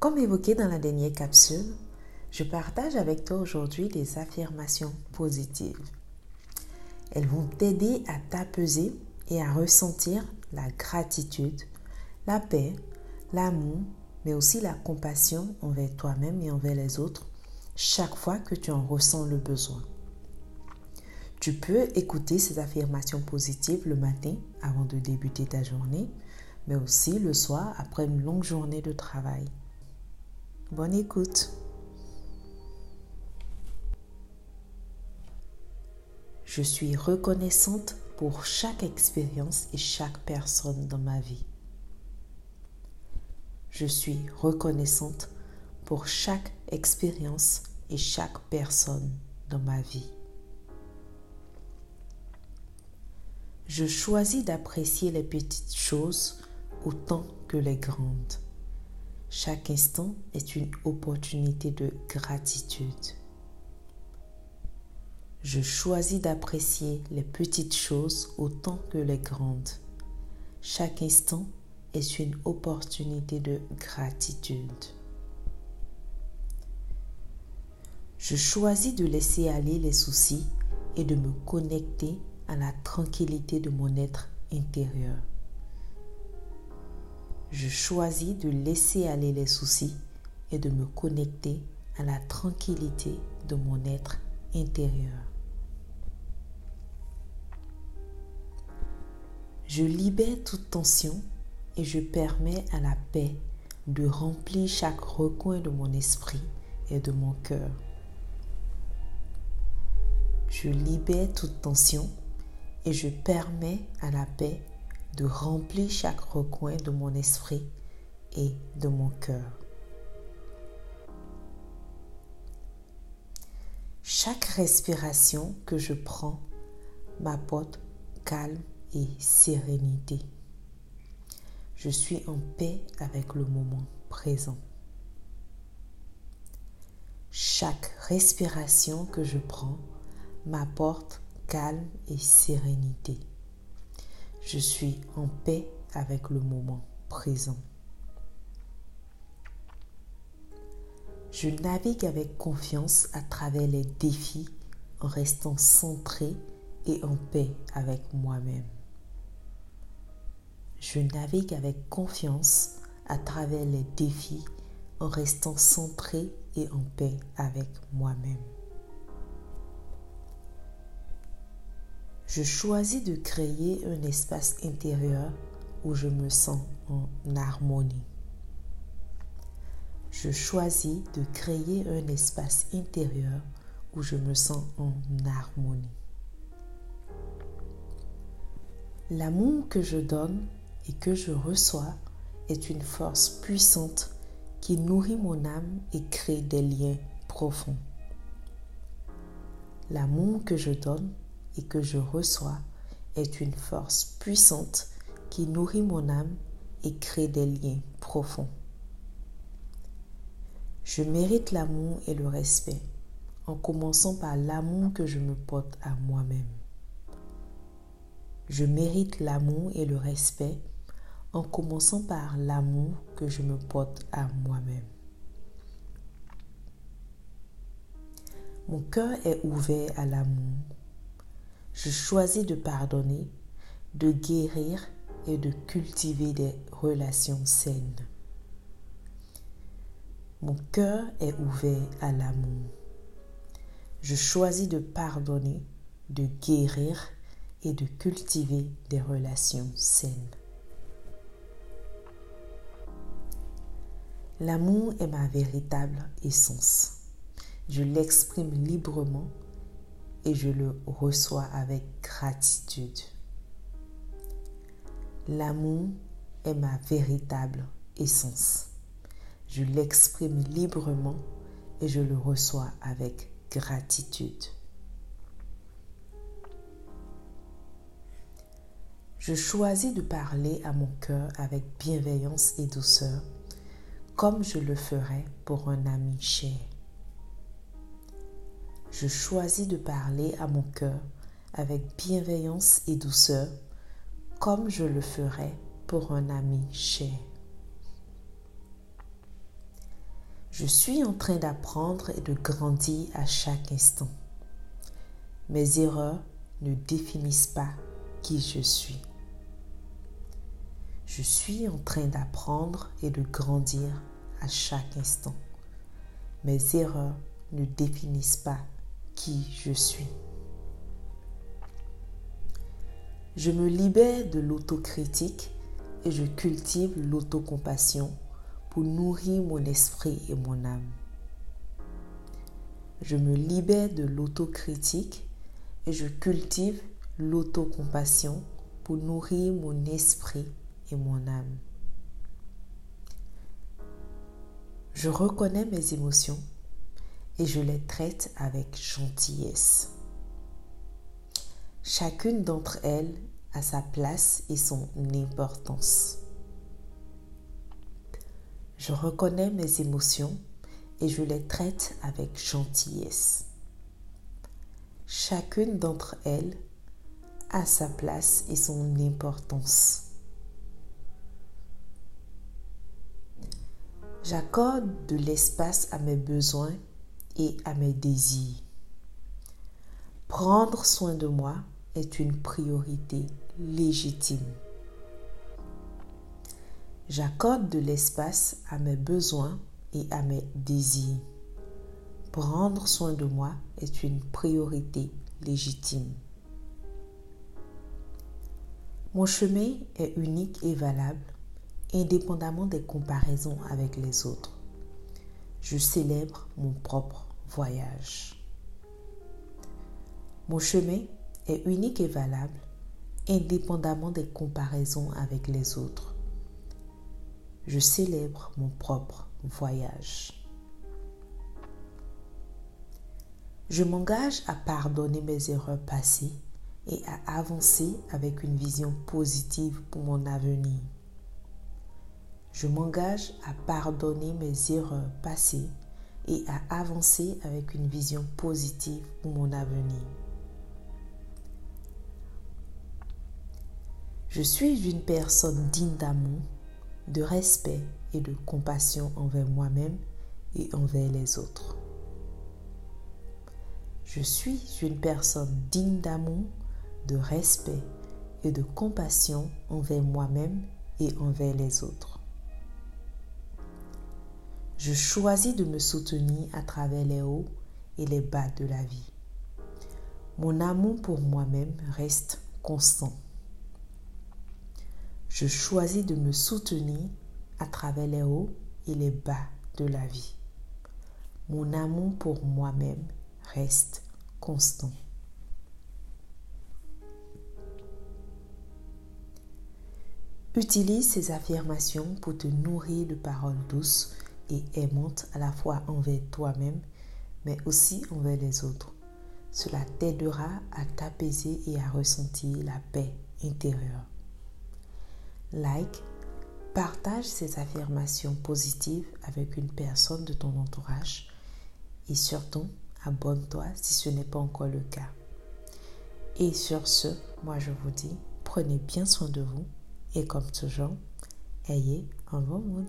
Comme évoqué dans la dernière capsule, je partage avec toi aujourd'hui des affirmations positives. Elles vont t'aider à t'apaiser et à ressentir la gratitude, la paix, l'amour, mais aussi la compassion envers toi-même et envers les autres chaque fois que tu en ressens le besoin. Tu peux écouter ces affirmations positives le matin avant de débuter ta journée, mais aussi le soir après une longue journée de travail. Bonne écoute. Je suis reconnaissante pour chaque expérience et chaque personne dans ma vie. Je suis reconnaissante pour chaque expérience et chaque personne dans ma vie. Je choisis d'apprécier les petites choses autant que les grandes. Chaque instant est une opportunité de gratitude. Je choisis d'apprécier les petites choses autant que les grandes. Chaque instant est une opportunité de gratitude. Je choisis de laisser aller les soucis et de me connecter à la tranquillité de mon être intérieur. Je choisis de laisser aller les soucis et de me connecter à la tranquillité de mon être intérieur. Je libère toute tension et je permets à la paix de remplir chaque recoin de mon esprit et de mon cœur. Je libère toute tension et je permets à la paix de remplir chaque recoin de mon esprit et de mon cœur. Chaque respiration que je prends m'apporte calme et sérénité. Je suis en paix avec le moment présent. Chaque respiration que je prends m'apporte calme et sérénité. Je suis en paix avec le moment présent. Je navigue avec confiance à travers les défis en restant centré et en paix avec moi-même. Je navigue avec confiance à travers les défis en restant centré et en paix avec moi-même. Je choisis de créer un espace intérieur où je me sens en harmonie. Je choisis de créer un espace intérieur où je me sens en harmonie. L'amour que je donne et que je reçois est une force puissante qui nourrit mon âme et crée des liens profonds. L'amour que je donne et que je reçois est une force puissante qui nourrit mon âme et crée des liens profonds. Je mérite l'amour et le respect en commençant par l'amour que je me porte à moi-même. Je mérite l'amour et le respect en commençant par l'amour que je me porte à moi-même. Mon cœur est ouvert à l'amour je choisis de pardonner, de guérir et de cultiver des relations saines. Mon cœur est ouvert à l'amour. Je choisis de pardonner, de guérir et de cultiver des relations saines. L'amour est ma véritable essence. Je l'exprime librement et je le reçois avec gratitude. L'amour est ma véritable essence. Je l'exprime librement et je le reçois avec gratitude. Je choisis de parler à mon cœur avec bienveillance et douceur, comme je le ferais pour un ami cher je choisis de parler à mon cœur avec bienveillance et douceur, comme je le ferais pour un ami cher. Je suis en train d'apprendre et de grandir à chaque instant. Mes erreurs ne définissent pas qui je suis. Je suis en train d'apprendre et de grandir à chaque instant. Mes erreurs ne définissent pas je suis. Je me libère de l'autocritique et je cultive l'autocompassion pour nourrir mon esprit et mon âme. Je me libère de l'autocritique et je cultive l'autocompassion pour nourrir mon esprit et mon âme. Je reconnais mes émotions et je les traite avec gentillesse. Chacune d'entre elles a sa place et son importance. Je reconnais mes émotions et je les traite avec gentillesse. Chacune d'entre elles a sa place et son importance. J'accorde de l'espace à mes besoins et à mes désirs. Prendre soin de moi est une priorité légitime. J'accorde de l'espace à mes besoins et à mes désirs. Prendre soin de moi est une priorité légitime. Mon chemin est unique et valable, indépendamment des comparaisons avec les autres. Je célèbre mon propre voyage. Mon chemin est unique et valable, indépendamment des comparaisons avec les autres. Je célèbre mon propre voyage. Je m'engage à pardonner mes erreurs passées et à avancer avec une vision positive pour mon avenir. Je m'engage à pardonner mes erreurs passées et à avancer avec une vision positive pour mon avenir. Je suis une personne digne d'amour, de respect et de compassion envers moi-même et envers les autres. Je suis une personne digne d'amour, de respect et de compassion envers moi-même et envers les autres. Je choisis de me soutenir à travers les hauts et les bas de la vie. Mon amour pour moi-même reste constant. Je choisis de me soutenir à travers les hauts et les bas de la vie. Mon amour pour moi-même reste constant. Utilise ces affirmations pour te nourrir de paroles douces et aimantes à la fois envers toi-même, mais aussi envers les autres. Cela t'aidera à t'apaiser et à ressentir la paix intérieure. Like, partage ces affirmations positives avec une personne de ton entourage et surtout, abonne-toi si ce n'est pas encore le cas. Et sur ce, moi je vous dis, prenez bien soin de vous et comme toujours, ayez un bon mood.